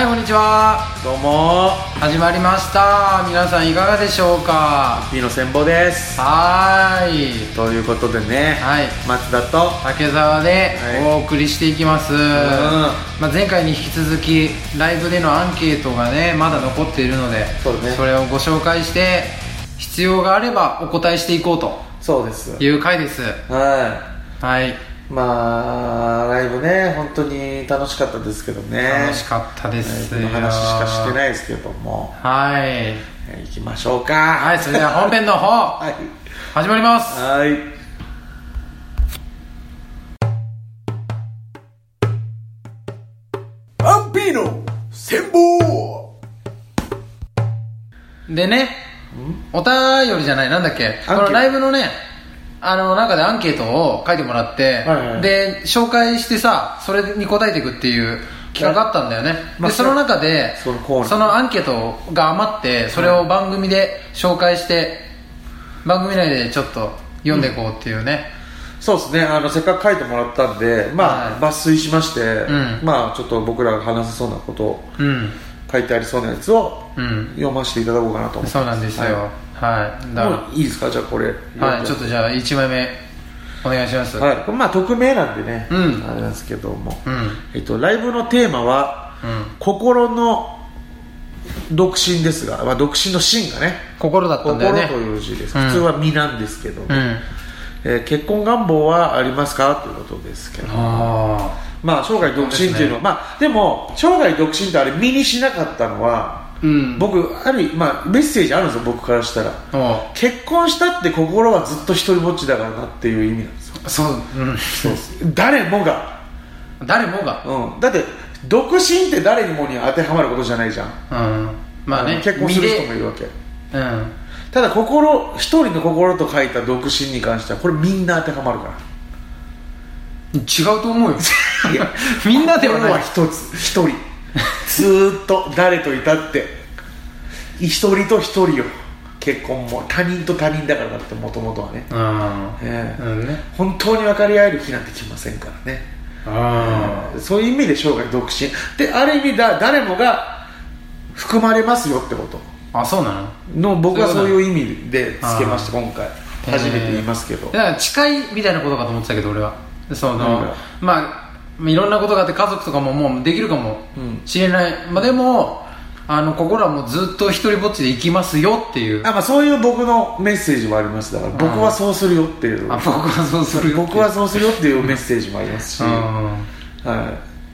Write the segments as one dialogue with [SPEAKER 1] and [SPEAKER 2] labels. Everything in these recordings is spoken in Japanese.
[SPEAKER 1] はいこんにちは。
[SPEAKER 2] どうも。
[SPEAKER 1] 始まりました。皆さんいかがでしょうか
[SPEAKER 2] ？P の千坊です。
[SPEAKER 1] はーい。
[SPEAKER 2] ということでね、
[SPEAKER 1] はい。
[SPEAKER 2] 松田と
[SPEAKER 1] 竹澤で
[SPEAKER 2] はい。
[SPEAKER 1] お送りしていきます、まあ、前回に引き続きライブでのアンケートがねまだ残っているので
[SPEAKER 2] そうね。
[SPEAKER 1] れをご紹介して必要があればお答えしていこうと
[SPEAKER 2] そうです。
[SPEAKER 1] いう回です。
[SPEAKER 2] は
[SPEAKER 1] はい
[SPEAKER 2] いまあライブね本当に楽しかったですけどね。
[SPEAKER 1] 楽しかったですよ。
[SPEAKER 2] 話しかしてないですけども。
[SPEAKER 1] はい。
[SPEAKER 2] えー行きましょうか。
[SPEAKER 1] はいそれでは本編の方
[SPEAKER 2] はい。
[SPEAKER 1] 始まります。
[SPEAKER 2] はい。
[SPEAKER 3] アンピーの戦法。
[SPEAKER 1] でねお便りじゃないなんだっけ？このライブのねあの中でアンケートを書いてもらって、
[SPEAKER 2] はいはい
[SPEAKER 1] で紹介してさそれに答えていくっていう企画あったんだよね、
[SPEAKER 2] まあ
[SPEAKER 1] でその中で
[SPEAKER 2] その
[SPEAKER 1] アンケートが余ってそれを番組で紹介して、番組内でちょっと読んでいこうっていうね、
[SPEAKER 2] そうですね。あのせっかく書いてもらったんでまあ、
[SPEAKER 1] はい。
[SPEAKER 2] 抜粋しまして、
[SPEAKER 1] うん。
[SPEAKER 2] まあちょっと僕らが話せそうなことを
[SPEAKER 1] うん。
[SPEAKER 2] 書いてありそうなやつを
[SPEAKER 1] うん。
[SPEAKER 2] 読ませていただこうかなと思って
[SPEAKER 1] そうなんですよ。はい、だ
[SPEAKER 2] もういいですか？じゃあこれ。
[SPEAKER 1] はいちょっとじゃあ1枚目お願いします。
[SPEAKER 2] はい、これまあ匿名なんでね、
[SPEAKER 1] うん。
[SPEAKER 2] あれなんですけども、
[SPEAKER 1] うん。
[SPEAKER 2] えっと、ライブのテーマは、
[SPEAKER 1] うん。
[SPEAKER 2] 心の独身ですが、まあ、独身の心がね
[SPEAKER 1] 心だったんだよね。
[SPEAKER 2] 心という字です、
[SPEAKER 1] うん。
[SPEAKER 2] 普通は身なんですけども、
[SPEAKER 1] うん。
[SPEAKER 2] えー結婚願望はありますか？ということですけど。
[SPEAKER 1] あ
[SPEAKER 2] まあ生涯独身っていうのは
[SPEAKER 1] ね。
[SPEAKER 2] まあでも生涯独身ってあれ身にしなかったのは、
[SPEAKER 1] あうん。
[SPEAKER 2] 僕ある、まあ、メッセージあるんですよ僕からしたら。
[SPEAKER 1] お
[SPEAKER 2] 結婚したって心はずっと一人ぼっちだからなっていう意味なんですよ。
[SPEAKER 1] そう、うん、
[SPEAKER 2] そう誰もが。
[SPEAKER 1] 誰もが、
[SPEAKER 2] うん、だって独身って誰にもに当てはまることじゃないじゃん、
[SPEAKER 1] うん、まあね
[SPEAKER 2] 結婚する人もいるわけ。
[SPEAKER 1] うん。
[SPEAKER 2] ただ心一人の心と書いた独身に関してはこれみんな当てはまるから。
[SPEAKER 1] 違うと思うよ。みんなではない。
[SPEAKER 2] 一つ。一人 ずーっと誰といたって。一人と一人よ結婚も他人と他人だからだってもともとはね、
[SPEAKER 1] うん
[SPEAKER 2] ええ。
[SPEAKER 1] うんね。
[SPEAKER 2] 本当に分かり合える日なんて来ませんからね。
[SPEAKER 1] あ
[SPEAKER 2] そういう意味で生涯独身。である意味だ誰もが含まれますよってこと。
[SPEAKER 1] あそうなの？
[SPEAKER 2] の僕は
[SPEAKER 1] そ
[SPEAKER 2] そう
[SPEAKER 1] いう
[SPEAKER 2] 意味でつけました今回。初めて言いますけど。
[SPEAKER 1] だから近いみたいなことかと思ってたけど俺は。そ
[SPEAKER 2] 何
[SPEAKER 1] の
[SPEAKER 2] が
[SPEAKER 1] まあいろんなことがあって家族とかももうできるかも
[SPEAKER 2] うん
[SPEAKER 1] しれない、まあ、でもあの心はもうずっと一人ぼっちで生きますよっていう。
[SPEAKER 2] あ、まあ、そういう僕のメッセージもあります。だから僕はそうするよっていう。
[SPEAKER 1] あ僕はそうするよ
[SPEAKER 2] 僕はそうするよっていうメッセージもありますし、
[SPEAKER 1] うん。
[SPEAKER 2] は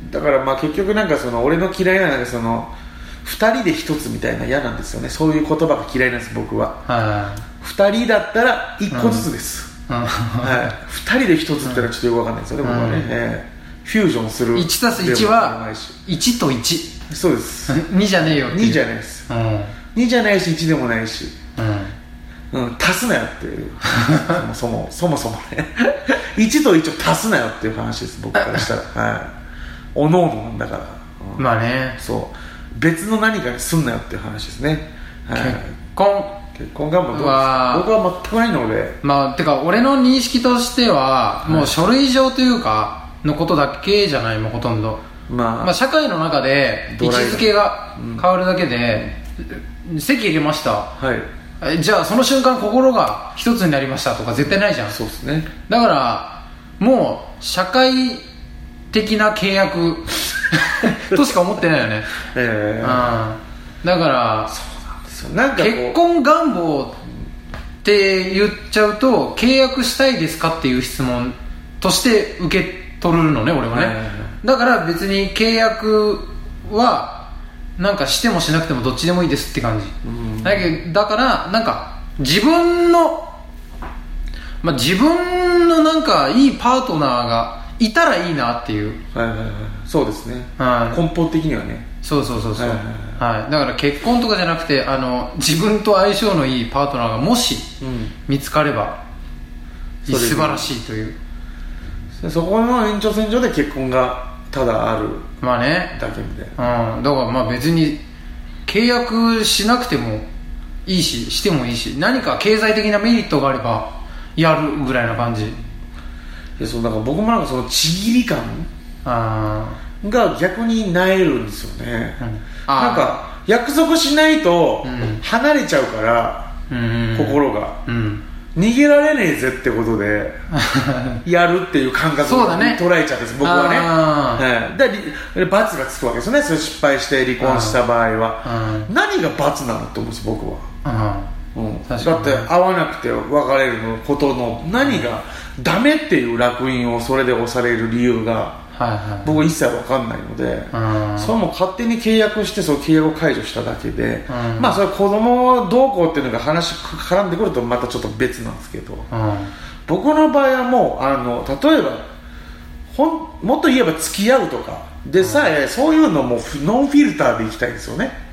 [SPEAKER 2] い、だからまあ結局なんかその俺の嫌いななんかその2人で1つみたいな嫌なんですよね。そういう言葉が嫌いなんです僕は。
[SPEAKER 1] は
[SPEAKER 2] 2人だったら1個ずつです、
[SPEAKER 1] いうん。
[SPEAKER 2] はい、2人で1つってのはちょっとよくわかんないですよね、僕はね、
[SPEAKER 1] うん。
[SPEAKER 2] ええフュージョンする
[SPEAKER 1] 1たす1
[SPEAKER 2] でも
[SPEAKER 1] は
[SPEAKER 2] ないし。
[SPEAKER 1] 1と1
[SPEAKER 2] そうです。
[SPEAKER 1] 2じゃねえよっていう。
[SPEAKER 2] 2じゃないです。
[SPEAKER 1] うん。うん
[SPEAKER 2] 2じゃないし1でもないし。うん、足すなよっていう。そもそも。そもそもね。1と1を足すなよっていう話です僕からしたら。はい。おのおのなんだから、うん。
[SPEAKER 1] まあね。
[SPEAKER 2] そう。別の何かにすんなよっていう話ですね、はい、
[SPEAKER 1] 結婚。
[SPEAKER 2] 結婚願望どう僕は全くないので
[SPEAKER 1] まあてか俺の認識としてはもう書類上というかのことだけじゃないもうほとんど。
[SPEAKER 2] まあ、
[SPEAKER 1] まあ、社会の中で位置づけが変わるだけで、席入れました。
[SPEAKER 2] はい。
[SPEAKER 1] えじゃあその瞬間心が一つになりましたとか絶対ないじゃん。
[SPEAKER 2] そうですね。
[SPEAKER 1] だからもう社会的な契約 としか思ってないよね、
[SPEAKER 2] え
[SPEAKER 1] うん、
[SPEAKER 2] え
[SPEAKER 1] だから
[SPEAKER 2] そうなんかこう
[SPEAKER 1] 結婚願望って言っちゃうと契約したいですかっていう質問として受け取るのね俺はね、
[SPEAKER 2] はいはいはい
[SPEAKER 1] だから別に契約はなんかしてもしなくてもどっちでもいいですって感じ、
[SPEAKER 2] うん。
[SPEAKER 1] だけどだからなんか自分の、まあ、自分のなんかいいパートナーがいたらいいなっていう、
[SPEAKER 2] はいはいはい。そうですね。
[SPEAKER 1] はい。
[SPEAKER 2] 根本的にはね。
[SPEAKER 1] そうそうそうそう、
[SPEAKER 2] は
[SPEAKER 1] はいい。
[SPEAKER 2] はい。
[SPEAKER 1] だから結婚とかじゃなくてあの自分と相性のいいパートナーがもし
[SPEAKER 2] うん。
[SPEAKER 1] 見つかれば
[SPEAKER 2] それで
[SPEAKER 1] 素晴らしいという
[SPEAKER 2] でそこの延長線上で結婚がただある
[SPEAKER 1] まあね。
[SPEAKER 2] だけみたいな。
[SPEAKER 1] うん。だからまあ別に契約しなくてもいいししてもいいし何か経済的なメリットがあればやるぐらいな感じ。
[SPEAKER 2] でそうだから僕もなんかそのちぎり感
[SPEAKER 1] あ
[SPEAKER 2] が逆になえるんですよね、
[SPEAKER 1] うん。
[SPEAKER 2] なんか約束しないと
[SPEAKER 1] うん。
[SPEAKER 2] 離れちゃうから、
[SPEAKER 1] ーうん。
[SPEAKER 2] 心が。
[SPEAKER 1] うん
[SPEAKER 2] 逃げられねえぜってことで やるっていう感覚
[SPEAKER 1] そうだね。
[SPEAKER 2] 捉えちゃうんです僕はね。
[SPEAKER 1] あ
[SPEAKER 2] はい、でり罰がつくわけですよね。それ失敗して離婚した場合は。
[SPEAKER 1] う
[SPEAKER 2] 何が罰なのって思うんです僕は、
[SPEAKER 1] あ
[SPEAKER 2] うん、だって会わなくて別れることの何がダメっていう烙印をそれで押される理由が
[SPEAKER 1] はいはい。
[SPEAKER 2] 僕は一切わかんないので
[SPEAKER 1] うん。
[SPEAKER 2] それも勝手に契約してその契約を解除しただけで
[SPEAKER 1] うん。
[SPEAKER 2] まあそれ子供どうこうっていうのが話絡んでくるとまたちょっと別なんですけど
[SPEAKER 1] うん。
[SPEAKER 2] 僕の場合はもうあの例えばほんもっと言えば付き合うとかでさえ、そういうのもフノンフィルターでいきたいんですよね。
[SPEAKER 1] うん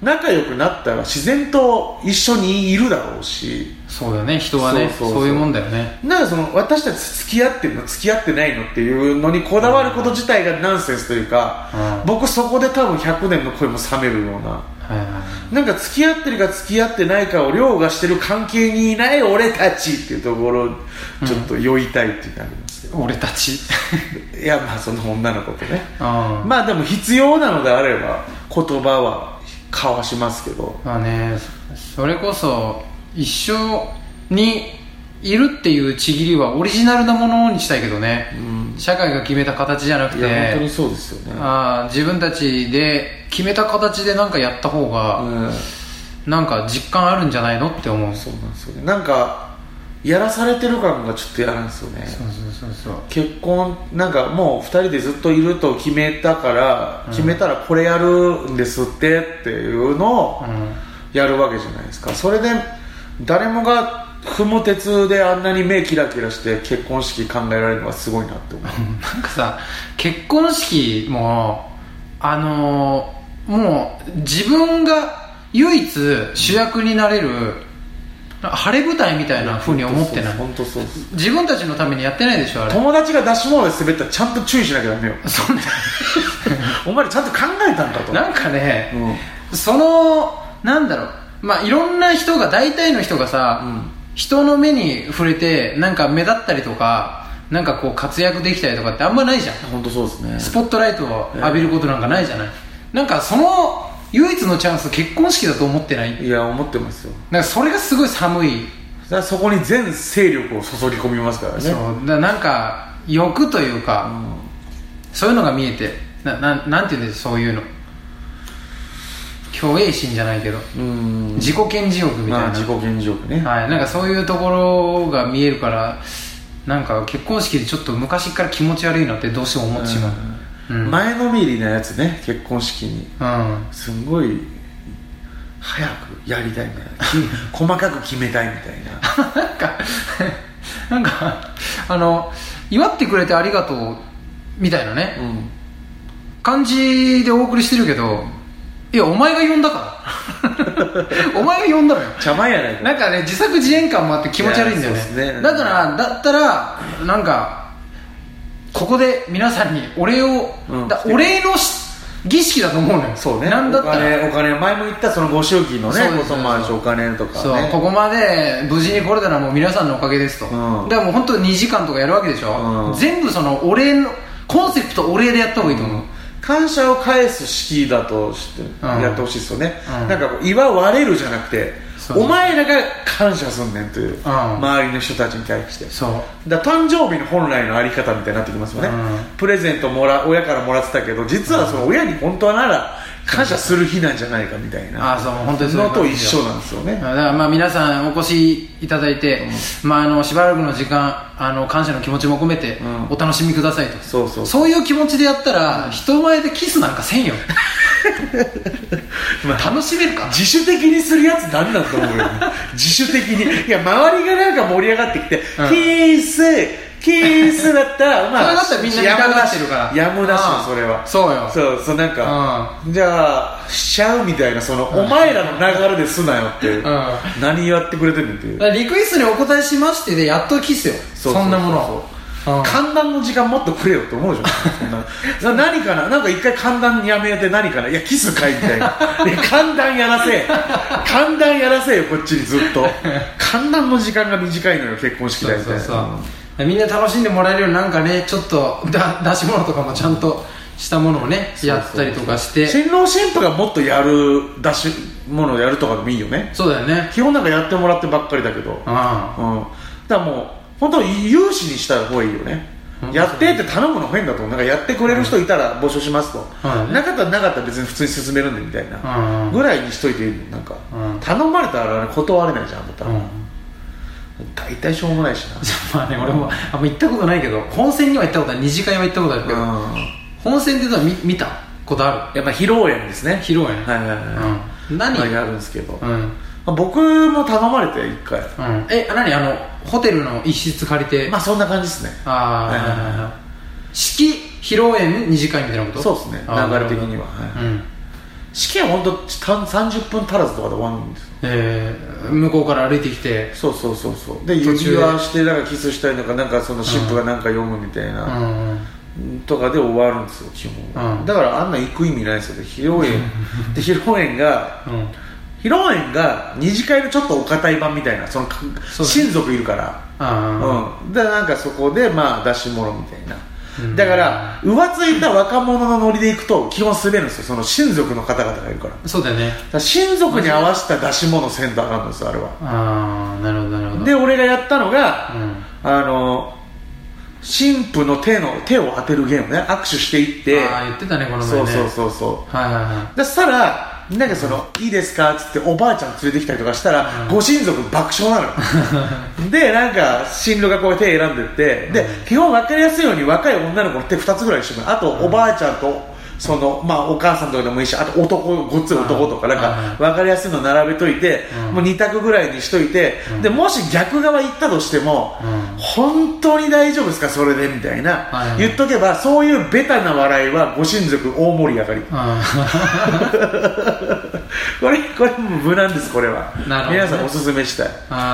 [SPEAKER 2] 仲良くなったら自然と一緒にいるだろうし。
[SPEAKER 1] そうだね。人はね
[SPEAKER 2] そう
[SPEAKER 1] いうもんだよね。
[SPEAKER 2] なんかその私たち付き合ってるの付き合ってないのっていうのにこだわること自体がナンセンスというか、
[SPEAKER 1] うん。
[SPEAKER 2] 僕そこで多分100年の恋も冷めるような。
[SPEAKER 1] はいはい
[SPEAKER 2] なんか付き合ってるか付き合ってないかを凌駕してる関係にいない俺たちっていうところをちょっと酔いたいっていうのがありますけど、
[SPEAKER 1] 俺たち？
[SPEAKER 2] いやまあその女の子とね。
[SPEAKER 1] うん。
[SPEAKER 2] まあでも必要なのであれば言葉は交わしますけど。
[SPEAKER 1] まあねそれこそ一緒にいるっていうちぎりはオリジナルなものにしたいけどね、社会が決めた形じゃなく
[SPEAKER 2] いや本当に
[SPEAKER 1] て
[SPEAKER 2] そうですよね。
[SPEAKER 1] あー自分たちで決めた形でなんかやった方が、
[SPEAKER 2] うん。
[SPEAKER 1] なんか実感あるんじゃないのって思う。
[SPEAKER 2] そうなんですよね。なんかやらされてる感がちょっと嫌なんですよね。
[SPEAKER 1] そうそうそうそう。
[SPEAKER 2] 結婚なんかもう2人でずっといると決めたから、決めたらこれやるんですってっていうのを
[SPEAKER 1] うん。
[SPEAKER 2] やるわけじゃないですか。それで誰もが踏む鉄であんなに目キラキラして結婚式考えられるのはすごいなって思う。
[SPEAKER 1] なんかさ結婚式もあのーもう自分が唯一主役になれる晴れ舞台みたいな風に思ってない？
[SPEAKER 2] 本当そうです
[SPEAKER 1] 自分たちのためにやってないでしょあれ。
[SPEAKER 2] 友達が出し物で滑ったらちゃんと注意しなきゃダメよ。
[SPEAKER 1] そんな
[SPEAKER 2] お前らちゃんと考えたんだと。
[SPEAKER 1] なんかね、
[SPEAKER 2] うん。
[SPEAKER 1] そのなんだろう。まあいろんな人が大体の人がさ、
[SPEAKER 2] うん。
[SPEAKER 1] 人の目に触れてなんか目立ったりとかなんかこう活躍できたりとかってあんまないじゃん。
[SPEAKER 2] 本当そうですね。
[SPEAKER 1] スポットライトを浴びることなんかないじゃない、なんかその唯一のチャンス結婚式だと思ってない？
[SPEAKER 2] いや思ってますよ。
[SPEAKER 1] なんかそれがすごい寒い、
[SPEAKER 2] だそこに全勢力を注ぎ込みますからね。
[SPEAKER 1] そう。だなんか欲というか、そういうのが見えてなななんていうんですそういうの。虚栄心じゃないけど。
[SPEAKER 2] うん。
[SPEAKER 1] 自己顕示欲みたいな、
[SPEAKER 2] まあ自己顕示欲ね。
[SPEAKER 1] はい、なんかそういうところが見えるからなんか結婚式でちょっと昔から気持ち悪いなってどうしても思ってしまう。うん、うん。
[SPEAKER 2] 前のめりなやつね結婚式に。すんごい早くやりたいみたいな。き 細かく決めたいみたいな。
[SPEAKER 1] なんかなんかあの祝ってくれてありがとうみたいなね、
[SPEAKER 2] うん。
[SPEAKER 1] 感じでお送りしてるけどいやお前が呼んだから。お前が呼んだのよ。
[SPEAKER 2] 茶番やないか。
[SPEAKER 1] なんかね自作自演感もあって気持ち悪いんだよ
[SPEAKER 2] いやそう
[SPEAKER 1] ね
[SPEAKER 2] ね。
[SPEAKER 1] だからだったらなんかここで皆さんにお礼を、
[SPEAKER 2] うん。
[SPEAKER 1] だお礼のし儀式だと思うのよ。
[SPEAKER 2] そうね。
[SPEAKER 1] なんだったら。
[SPEAKER 2] お金お金前も言ったそのご祝儀のね
[SPEAKER 1] そうです。
[SPEAKER 2] こともあるしお金とか
[SPEAKER 1] そう。
[SPEAKER 2] ね
[SPEAKER 1] ここまで無事に来れたのはもう皆さんのおかげですと、
[SPEAKER 2] うん。
[SPEAKER 1] だからもう本当2時間とかやるわけでしょ、
[SPEAKER 2] うん。
[SPEAKER 1] 全部そのお礼のコンセプトお礼でやった方がいいと思う、
[SPEAKER 2] 感謝を返す式だとして
[SPEAKER 1] うん。
[SPEAKER 2] やってほしいですよね、
[SPEAKER 1] うん。
[SPEAKER 2] なんかこう祝われるじゃなくてお前らが感謝すんねんという、
[SPEAKER 1] ん。
[SPEAKER 2] 周りの人たちに対して。
[SPEAKER 1] そう。
[SPEAKER 2] だ誕生日の本来のあり方みたいになってきますよね、
[SPEAKER 1] うん。
[SPEAKER 2] プレゼントもら親からもらってたけど実はその親に本当はなら感謝する日なんじゃないかみたいな
[SPEAKER 1] あそう本当にそ
[SPEAKER 2] の
[SPEAKER 1] こと
[SPEAKER 2] 一緒なんですよね。
[SPEAKER 1] だからまあ皆さんお越しいただいて、まあ、あのしばらくの時間あの感謝の気持ちも込めて
[SPEAKER 2] うん。
[SPEAKER 1] お楽しみくださいと、
[SPEAKER 2] そうそう
[SPEAKER 1] そう。いう気持ちでやったら、人前でキスなんかせんよ。
[SPEAKER 2] まあ
[SPEAKER 1] 楽しめるか？
[SPEAKER 2] 自主的にするやつなんだと思うよ。ね自主的に。いや周りがなんか盛り上がってきて、
[SPEAKER 1] うん。
[SPEAKER 2] キースキースだったらまあ
[SPEAKER 1] それだったらみんな見たがってるから。
[SPEAKER 2] やむなしそれは。
[SPEAKER 1] そうよ。
[SPEAKER 2] そうそうなんか、じゃあしちゃうみたいなその、お前らの流れですなよって、
[SPEAKER 1] ん。
[SPEAKER 2] 何やってくれてんねんっていう。
[SPEAKER 1] リクエストにお答えしましてでやっとキスよ。
[SPEAKER 2] そん
[SPEAKER 1] なものうん。
[SPEAKER 2] 寒暖の時間もっとくれよって思うじゃん。何かな？なんか一回寒暖やめて何かな？いやキスかいみたいな。で寒暖やらせ。寒暖やらせよこっちにずっと。寒暖の時間が短いのよ結婚式だみたい。な
[SPEAKER 1] みんな楽しんでもらえるようになんかねちょっとだ出し物とかもちゃんとしたものをねやったりとかして。
[SPEAKER 2] 新郎新婦がもっとやる出し物をやるとかでもいいよね。
[SPEAKER 1] そうだよね。
[SPEAKER 2] 基本なんかやってもらってばっかりだけど。うん。
[SPEAKER 1] あ
[SPEAKER 2] だからもう本当有志にした方がいいよね。
[SPEAKER 1] うん。
[SPEAKER 2] やってって頼むの変だと思う。なんかやってくれる人いたら募集しますと、
[SPEAKER 1] はい
[SPEAKER 2] なかったらなかったら別に普通に進めるんでみたいな、
[SPEAKER 1] うん。
[SPEAKER 2] ぐらいにしといていいの。なんか、
[SPEAKER 1] うん。
[SPEAKER 2] 頼まれたら断れないじゃんまた、
[SPEAKER 1] あうん
[SPEAKER 2] 大体しょうもないしな。
[SPEAKER 1] まあね俺もあんま行ったことないけど本戦には行ったことない。二次会は行ったことあるけど、
[SPEAKER 2] うん。
[SPEAKER 1] 本戦っていうのは見見た？ことある。
[SPEAKER 2] やっぱ披露宴ですね。
[SPEAKER 1] 披露宴。
[SPEAKER 2] はいはいはい、
[SPEAKER 1] うん。何？
[SPEAKER 2] まあやるんですけど、
[SPEAKER 1] うん。
[SPEAKER 2] 僕も頼まれて一回。
[SPEAKER 1] うん。え何？あのホテルの一室借りて、
[SPEAKER 2] まあそんな感じですね。
[SPEAKER 1] ああ、
[SPEAKER 2] はいはいはい
[SPEAKER 1] 式披露宴二次会みたいなこと？
[SPEAKER 2] そうですね。流れ的には。はい。
[SPEAKER 1] うん
[SPEAKER 2] 試験は本当30分足らずとかで終わるんですよ。
[SPEAKER 1] えー、向こうから歩いてきて
[SPEAKER 2] そうそうそうそう。で指輪してなんかキスしたりとかなんかその新婦がなんか読むみたいうな、
[SPEAKER 1] ん。
[SPEAKER 2] とかで終わるんですよ基本。は、
[SPEAKER 1] うん。
[SPEAKER 2] だからあんな行く意味ないですよ。ね披露宴。で披露宴が
[SPEAKER 1] うん。
[SPEAKER 2] 披露宴が二次会のちょっとお堅い版みたいなその親族いるから。
[SPEAKER 1] あ
[SPEAKER 2] うん、でなんかそこでまあ出し物みたいな、
[SPEAKER 1] うん
[SPEAKER 2] だから浮ついた若者のノリで行くと基本滑るんですよ。その親族の方々がいるから。
[SPEAKER 1] そうだよね。
[SPEAKER 2] ら親族に合わせた出し物せんとあかんのですよあれは。
[SPEAKER 1] ああなるほどなるほど。
[SPEAKER 2] で俺がやったのが、
[SPEAKER 1] うん。
[SPEAKER 2] あの新婦の手の手を当てるゲームね。握手していって。
[SPEAKER 1] ああ言ってたねこの前ね。
[SPEAKER 2] そうそうそうそう。
[SPEAKER 1] はいはいは
[SPEAKER 2] そしたらなんかその、いいですか？っつっておばあちゃん連れてきたりとかしたら、
[SPEAKER 1] うん。
[SPEAKER 2] ご親族爆笑なのよ。でなんか新郎がこう手選んでってで、基本分かりやすいように若い女の子の手2つぐらいにしてもらう。あとおばあちゃんとそのまあお母さんとかでもいいしあと男ごっつい男とかなんか
[SPEAKER 1] うん
[SPEAKER 2] 分かりやすいの並べといて、
[SPEAKER 1] うん。
[SPEAKER 2] もう2択ぐらいにしといて、
[SPEAKER 1] うん。
[SPEAKER 2] でもし逆側行ったとしても、
[SPEAKER 1] うん。
[SPEAKER 2] 本当に大丈夫ですかそれでみたいな、
[SPEAKER 1] はい
[SPEAKER 2] 言っとけばそういうベタな笑いはご親族大盛り上がり。
[SPEAKER 1] あ
[SPEAKER 2] これこれもう無難ですこれは、
[SPEAKER 1] ね。
[SPEAKER 2] 皆さんおすすめしたい。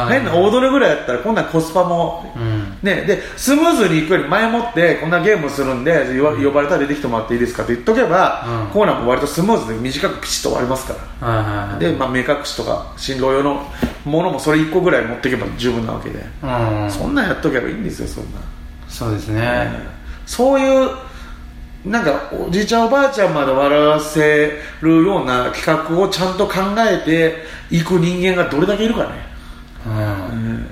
[SPEAKER 2] 変な踊るぐらいやったらこんなんコスパも、
[SPEAKER 1] うん。
[SPEAKER 2] ね、でスムーズにいくより前もってこんなゲームするんで呼ば呼ばれたら出てきてもらっていいですかって言っとけば、
[SPEAKER 1] うん。
[SPEAKER 2] コーナーも割とスムーズで短くピチッと終わりますから。
[SPEAKER 1] はいはいはい。
[SPEAKER 2] で、まあ、目隠しとか新郎用のものもそれ1個ぐらい持っていけば十分なわけで、
[SPEAKER 1] うん。
[SPEAKER 2] そんなんやっとけばいいんですよそんな、
[SPEAKER 1] そうですね。
[SPEAKER 2] そういうなんかおじいちゃんおばあちゃんまで笑わせるような企画をちゃんと考えていく人間がどれだけいるかね、
[SPEAKER 1] うん。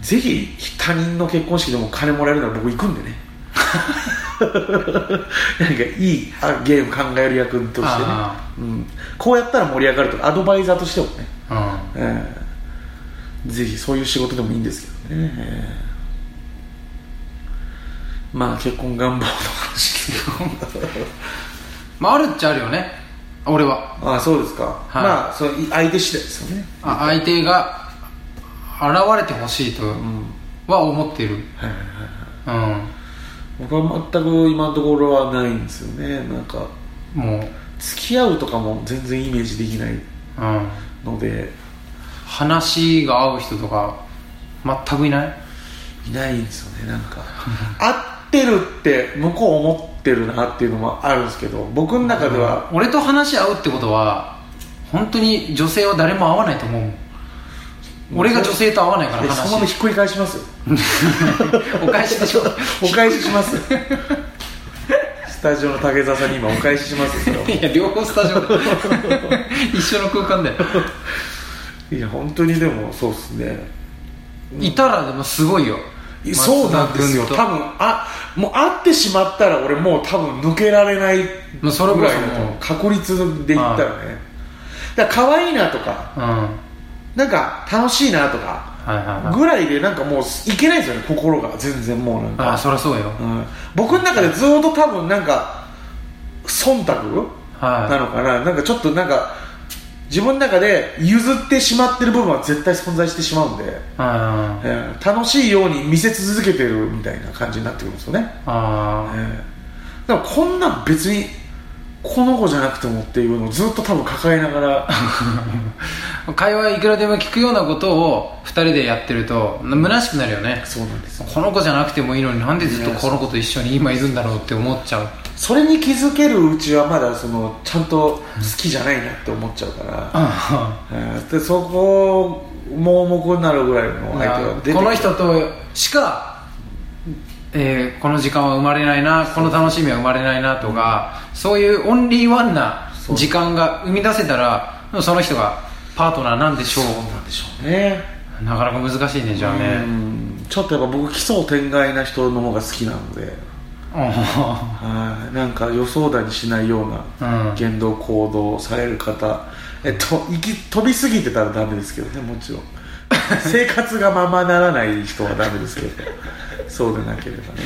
[SPEAKER 2] ぜひ他人の結婚式でも金もらえるなら僕行くんでね なんかいいあゲーム考える役としてね。
[SPEAKER 1] あ、
[SPEAKER 2] うん、こうやったら盛り上がるとかアドバイザーとしてもね、
[SPEAKER 1] うん。
[SPEAKER 2] ええ。ぜひそういう仕事でもいいんですけどね、ええ。まあ結婚願望の話
[SPEAKER 1] まああるっちゃあるよね。俺は。
[SPEAKER 2] ああそうですか、
[SPEAKER 1] はい。
[SPEAKER 2] まあその相手次第ですよね。
[SPEAKER 1] あ相手が現れてほしいと
[SPEAKER 2] うん。
[SPEAKER 1] は思っている
[SPEAKER 2] はいはいはい。
[SPEAKER 1] うん
[SPEAKER 2] 僕は全く今のところはないんですよね。なんか
[SPEAKER 1] もう。
[SPEAKER 2] 付き合うとかも全然イメージできない
[SPEAKER 1] うん。
[SPEAKER 2] ので。
[SPEAKER 1] 話が合う人とか全くいない？
[SPEAKER 2] いないんですよねなんか。合ってるって向こう思ってるなっていうのもあるんですけど僕の中では、
[SPEAKER 1] 俺と話し合うってことは本当に女性は誰も合わないと思う。もん俺が女性と合わないから
[SPEAKER 2] えそのまま
[SPEAKER 1] 話
[SPEAKER 2] ひっくり返しますよ。
[SPEAKER 1] お返しでしょ
[SPEAKER 2] お返しします。スタジオの竹澤さんに今お返ししますよ。
[SPEAKER 1] いや両方スタジオで一緒の空間で
[SPEAKER 2] いや本当にでもそうっすね。
[SPEAKER 1] いたらでもすごいよ。
[SPEAKER 2] そうなんですよ。多分あもう会ってしまったら俺もう多分抜けられないぐらいの確率で言ったらね。だから可愛いなとか
[SPEAKER 1] うん。はい
[SPEAKER 2] なんか楽しいなとか
[SPEAKER 1] はいはい
[SPEAKER 2] ぐらいでなんかもういけないんですよね心が。全然もうなんか。
[SPEAKER 1] あそりゃそうよ。
[SPEAKER 2] うん、僕の中でずっと多分なんか忖度
[SPEAKER 1] はい。
[SPEAKER 2] なのかな、なんかちょっとなんか自分の中で譲ってしまってる部分は絶対存在してしまうんで、
[SPEAKER 1] あ
[SPEAKER 2] えー楽しいように見せ続けてるみたいな感じになってくるんですよね、
[SPEAKER 1] あ
[SPEAKER 2] えー、でもこんなん別にこの子じゃなくてもっていうのをずっと多分抱えながら。
[SPEAKER 1] 会話いくらでも聞くようなことを2人でやってると虚しくなるよね。
[SPEAKER 2] そうなんですよ。
[SPEAKER 1] この子じゃなくてもいいのになんでずっとこの子と一緒に今いるんだろうって思っちゃう。
[SPEAKER 2] それに気づけるうちはまだそのちゃんと好きじゃないなって思っちゃうから、
[SPEAKER 1] あ
[SPEAKER 2] えーでそこ盲目になるぐらいの相手が出て
[SPEAKER 1] この人としかえーこの時間は生まれないなこの楽しみは生まれないなとか、そういうオンリーワンな時間が生み出せたらその人がパートナーなんでしょう。
[SPEAKER 2] なんでしょうね。
[SPEAKER 1] なかなか難しいねじゃあ
[SPEAKER 2] う
[SPEAKER 1] ね
[SPEAKER 2] ん。ちょっとやっぱ僕奇想天外な人の方が好きなので。なんか予想だにしないような
[SPEAKER 1] うん。
[SPEAKER 2] 言動行動をされる方、えっと、行き飛びすぎてたらダメですけどねもちろん 生活がままならない人はダメですけどそうでなければね、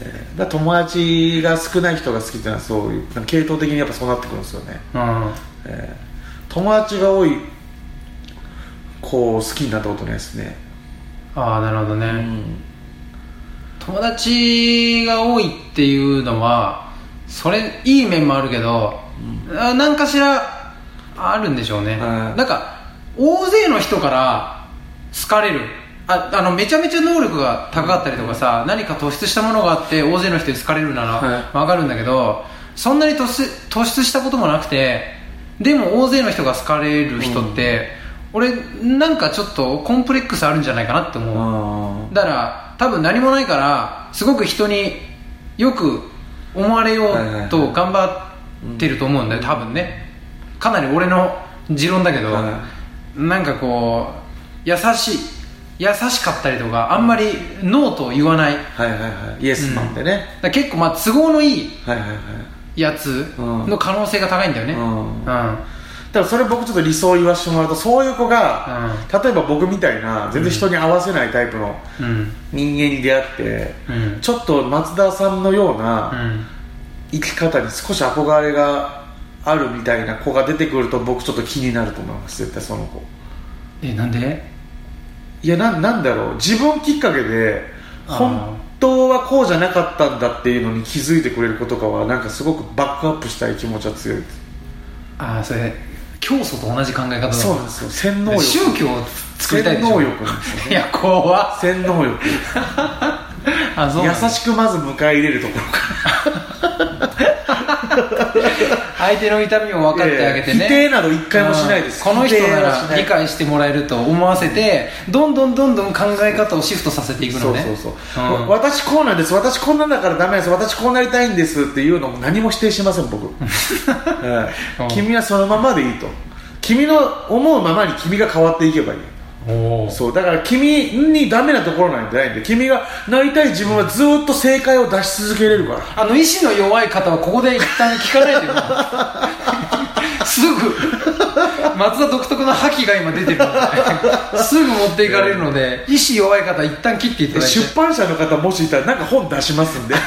[SPEAKER 2] えーだ友達が少ない人が好きっていうのはそういう系統的にやっぱそうなってくるんですよね、
[SPEAKER 1] うん。
[SPEAKER 2] えー友達が多い子を好きになったことないですね。
[SPEAKER 1] ああなるほどね、
[SPEAKER 2] うん。
[SPEAKER 1] 友達が多いっていうのはそれいい面もあるけど、あ何かしらあるんでしょうね、
[SPEAKER 2] はい。
[SPEAKER 1] なんか大勢の人から好かれる。ああのめちゃめちゃ能力が高かったりとかさ何か突出したものがあって大勢の人に好かれるなら
[SPEAKER 2] はい。
[SPEAKER 1] わかるんだけど、そんなに突出突出したこともなくてでも大勢の人が好かれる人って、俺なんかちょっとコンプレックスあるんじゃないかなって思う、
[SPEAKER 2] あ
[SPEAKER 1] だから多分何もないからすごく人によく思われようと頑張ってると思うんだよ多分ね。かなり俺の持論だけど、
[SPEAKER 2] は
[SPEAKER 1] なんかこう優しい優しかったりとかあんまりノーと言わない。
[SPEAKER 2] はいはいはい。イエスマンでね、
[SPEAKER 1] ら結構まあ都合のいい
[SPEAKER 2] はいはいはい。
[SPEAKER 1] やつの可能性が高いんだよね。
[SPEAKER 2] う
[SPEAKER 1] うん。ん、
[SPEAKER 2] だからそれ僕ちょっと理想を言わせてもらうとそういう子が、例えば僕みたいな全然人に合わせないタイプの
[SPEAKER 1] うん。
[SPEAKER 2] 人間に出会って、
[SPEAKER 1] うん。
[SPEAKER 2] ちょっと松田さんのよう
[SPEAKER 1] う
[SPEAKER 2] なん。生き方に少し憧れがあるみたいな子が出てくると僕ちょっと気になると思います絶対その子。
[SPEAKER 1] えなんで？
[SPEAKER 2] いやななんだろう。自分きっかけで本当はこうじゃなかったんだっていうのに気づいてくれる子とかはなんかすごくバックアップしたい気持ちは強い。です
[SPEAKER 1] ああそれ教祖と同じ考え方だ
[SPEAKER 2] そうなんですよ。洗脳欲。
[SPEAKER 1] 宗教を作りたいでしょ。
[SPEAKER 2] 洗脳欲なんですよね。
[SPEAKER 1] いや怖っ。
[SPEAKER 2] 洗脳欲。
[SPEAKER 1] あそう
[SPEAKER 2] 優しくまず迎え入れるところか
[SPEAKER 1] 相手の痛みを分かってあげてね。
[SPEAKER 2] 否定など一回もしないです。
[SPEAKER 1] うん。この人なら理解してもらえると思わせてどんどんどんどん考え方をシフトさせていくのね。
[SPEAKER 2] そうそうそう、
[SPEAKER 1] ん。
[SPEAKER 2] 私こうなんです。私こんなんだからダメです。私こうなりたいんですっていうのも何も否定しません僕、君はそのままでいいと。君の思うままに君が変わっていけばいいそうだから君にダメなところなんてないんで君がなりたい自分はずっと正解を出し続けれるから。
[SPEAKER 1] あの意志の弱い方はここで一旦聞かないでよ。すぐ。松田独特の覇気が今出てる。のですぐ持っていかれるので意志弱い方は一旦切っていただいて。
[SPEAKER 2] 出版社の方もしいたらなんか本出しますんで。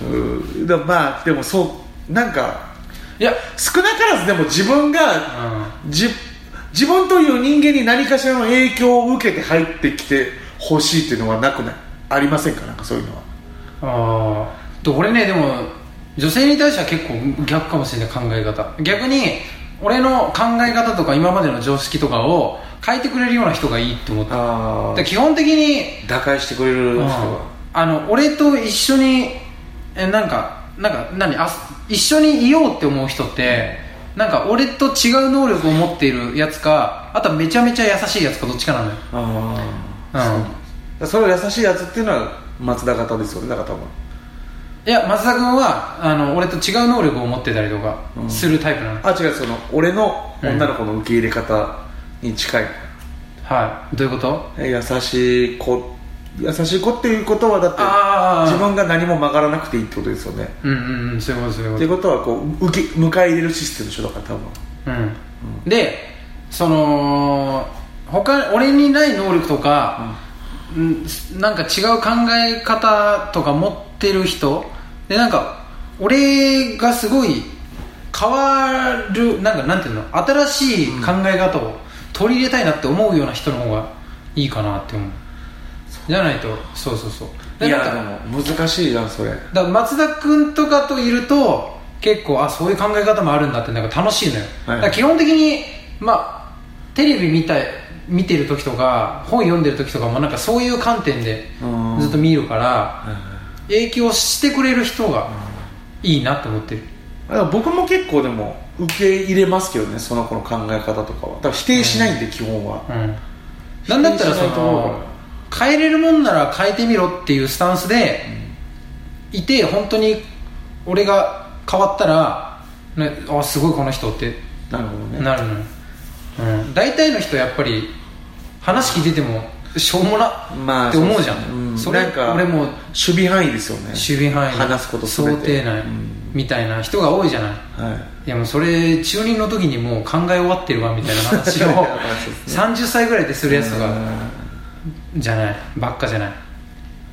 [SPEAKER 2] うん。だまあでもそうなんか
[SPEAKER 1] いや
[SPEAKER 2] 少なからずでも自分が、じ自分という人間に何かしらの影響を受けて入ってきてほしいっていうのはなくない？ありませんか？なんかそういうのは。
[SPEAKER 1] ああと俺ねでも女性に対しては結構逆かもしれない考え方。逆に俺の考え方とか今までの常識とかを変えてくれるような人がいいって思った。基本的に
[SPEAKER 2] 打開してくれる人が。
[SPEAKER 1] あの俺と一緒にえなんかなんか何？あ一緒にいようって思う人ってなんか俺と違う能力を持っているやつかあとはめちゃめちゃ優しいやつかどっちかなのよ。
[SPEAKER 2] あ
[SPEAKER 1] うん。
[SPEAKER 2] あそれを優しいやつっていうのは松田型ですよねだから多分。
[SPEAKER 1] いや松田君はあの俺と違う能力を持ってたりとかするタイプなの、
[SPEAKER 2] あ違うその俺の女の子の受け入れ方に近い、
[SPEAKER 1] はい。どういうこと？
[SPEAKER 2] え優しい子優しい子っていうことはだって自分が何も曲がらなくていいってことですよね。
[SPEAKER 1] うんうんうんそういうことそういうこ
[SPEAKER 2] ってことはこう受け迎え入れるシステムでしょだから多分。
[SPEAKER 1] とうん、でその他俺にない能力とか、うん、なんか違う考え方とか持ってる人でなんか俺がすごい変わるなんかなんていうの新しい考え方を取り入れたいなって思うような人の方がいいかなって思うじゃないとそうそうそう。
[SPEAKER 2] いやでも難しいなそれ。
[SPEAKER 1] だから松田君とかといると結構あそういう考え方もあるんだってなんか楽しいのよ、
[SPEAKER 2] はい
[SPEAKER 1] だ基本的にまあテレビ見た見てる時とか本読んでる時とかもなんかそういう観点で
[SPEAKER 2] うん。
[SPEAKER 1] ずっと見るから影響してくれる人がいいなと思ってる。
[SPEAKER 2] 僕も結構でも受け入れますけどねその子の考え方とかは。だから否定しないんで、基本は。
[SPEAKER 1] うん。なんだったら。その変えれるもんなら変えてみろっていうスタンスでいて本当に俺が変わったら、ね、あすごいこの人って
[SPEAKER 2] なるほどね。
[SPEAKER 1] なるのよ、うん、大体の人やっぱり話聞いててもしょうもな
[SPEAKER 2] まあ
[SPEAKER 1] って思うじゃん、
[SPEAKER 2] そう
[SPEAKER 1] それ
[SPEAKER 2] なんか
[SPEAKER 1] 俺も
[SPEAKER 2] 守備範囲ですよね。
[SPEAKER 1] 守備範囲
[SPEAKER 2] 話すこと
[SPEAKER 1] 想定内、
[SPEAKER 2] うん。
[SPEAKER 1] みたいな人が多いじゃない。
[SPEAKER 2] はい。
[SPEAKER 1] いやもうそれ中二の時にもう考え終わってるわみたいな話を
[SPEAKER 2] そうですね。
[SPEAKER 1] 30歳ぐらいでするやつが
[SPEAKER 2] うん
[SPEAKER 1] じゃない。ばっかじゃない。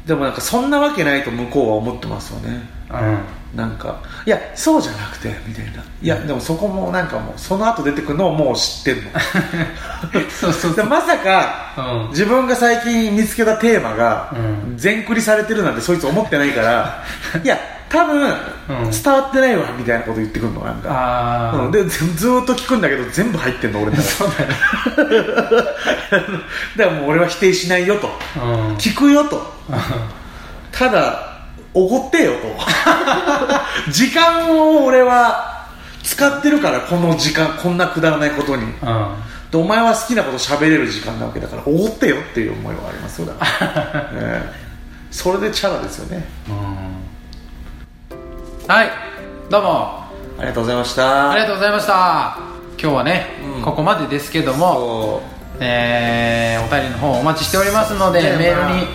[SPEAKER 2] でもなんかそんなわけないと向こうは思ってますよね。
[SPEAKER 1] うん。
[SPEAKER 2] なんかいやそうじゃなくてみたいな。いやでもそこもなんかもうその後出てくるのをもう知ってんの。
[SPEAKER 1] そうそうそう。
[SPEAKER 2] でまさか、
[SPEAKER 1] うん。
[SPEAKER 2] 自分が最近見つけたテーマが
[SPEAKER 1] うん。
[SPEAKER 2] 全クリされてるなんてそいつ思ってないから いや多分、
[SPEAKER 1] うん。
[SPEAKER 2] 伝わってないわみたいなこと言ってくるのなんか。うん、でずっと聞くんだけど全部入ってんの俺の中
[SPEAKER 1] そうだよね。
[SPEAKER 2] だからもう俺は否定しないよと。
[SPEAKER 1] うん。
[SPEAKER 2] 聞くよと。ただおごってよと。時間を俺は使ってるからこの時間こんなくだらないことに。
[SPEAKER 1] うん。
[SPEAKER 2] でお前は好きなこと喋れる時間なわけだからおごってよっていう思いはありますよだから、ええ。それでチャラですよね
[SPEAKER 1] はいどうも。
[SPEAKER 2] ありがとうございました。
[SPEAKER 1] ありがとうございました。今日はね、
[SPEAKER 2] うん。
[SPEAKER 1] ここまでですけども、
[SPEAKER 2] そ
[SPEAKER 1] えー、お便りの方お待ちしておりますので、
[SPEAKER 2] ね
[SPEAKER 1] メールに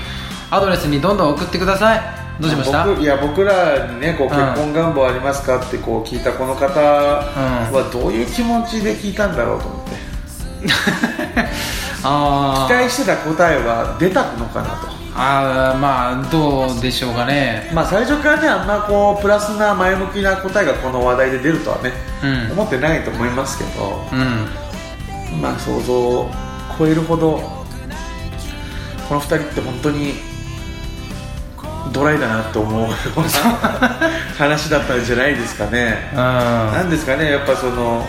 [SPEAKER 1] アドレスにどんどん送ってください。どうしました？
[SPEAKER 2] 僕いや僕らにねこう
[SPEAKER 1] うん。
[SPEAKER 2] 結婚願望ありますかってこう聞いたこの方はどういう気持ちで聞いたんだろうと思って。
[SPEAKER 1] あー。
[SPEAKER 2] 期待してた答えは出たのかなと
[SPEAKER 1] あーまあどうでしょうかね。
[SPEAKER 2] まあ最初からねあんなこうプラスな前向きな答えがこの話題で出るとはね、
[SPEAKER 1] うん。
[SPEAKER 2] 思ってないと思いますけど
[SPEAKER 1] うん
[SPEAKER 2] まあ想像を超えるほどこの2人って本当にドライだなと思う話だったんじゃないですかね。なんですかねやっぱその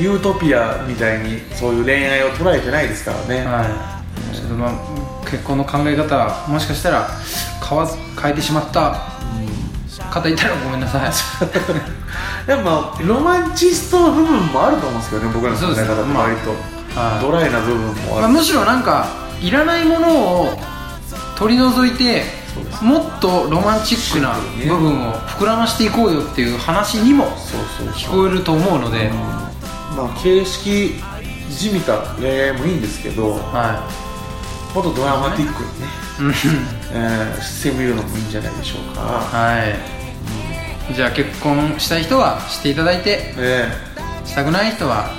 [SPEAKER 2] ユートピアみたいにそういう恋愛を捉えてないですからね、
[SPEAKER 1] はい。ちょっとまあ結婚の考え方もしかしたら変わ変えてしまった方いたらごめんなさい。
[SPEAKER 2] でもまあロマンチストの部分もあると思うんですけどね僕らの考え方って割と、
[SPEAKER 1] はい。
[SPEAKER 2] ドライな部分もある、
[SPEAKER 1] まあ、むしろなんかいらないものを取り除いてもっとロマンチックな部分を膨らましていこうよっていう話にも聞こえると思うので、
[SPEAKER 2] まあ形式じみた恋愛もいいんですけど。
[SPEAKER 1] は
[SPEAKER 2] もっとドラマティックにね、
[SPEAKER 1] いうん。
[SPEAKER 2] えーしてみるのもいいんじゃないでしょうか、
[SPEAKER 1] はい。じゃあ結婚したい人はしていただいて
[SPEAKER 2] え
[SPEAKER 1] したくない人は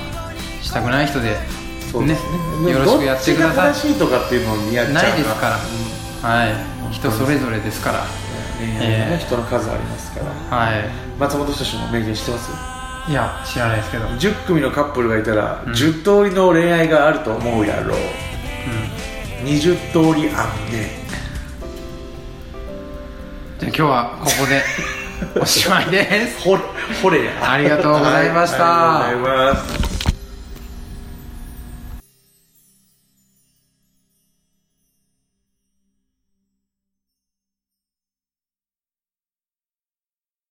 [SPEAKER 1] したくない人で
[SPEAKER 2] ーそうですね。
[SPEAKER 1] よろしくやってください。
[SPEAKER 2] どっちが正しいとかっていうのにやっちゃう
[SPEAKER 1] ないですから。
[SPEAKER 2] うん。
[SPEAKER 1] はい。人それぞれですから。
[SPEAKER 2] 恋愛もね人の数ありますから。
[SPEAKER 1] は
[SPEAKER 2] 松本人志の名言知ってます？
[SPEAKER 1] いいや知らないですけど、うん、
[SPEAKER 2] 10組のカップルがいたら、10通りの恋愛があると思うやろう20通りあんね
[SPEAKER 1] じゃあ今日はここで おしまいです。
[SPEAKER 2] ほれほれや。
[SPEAKER 1] ありがとうございました。
[SPEAKER 2] はいありがとうございます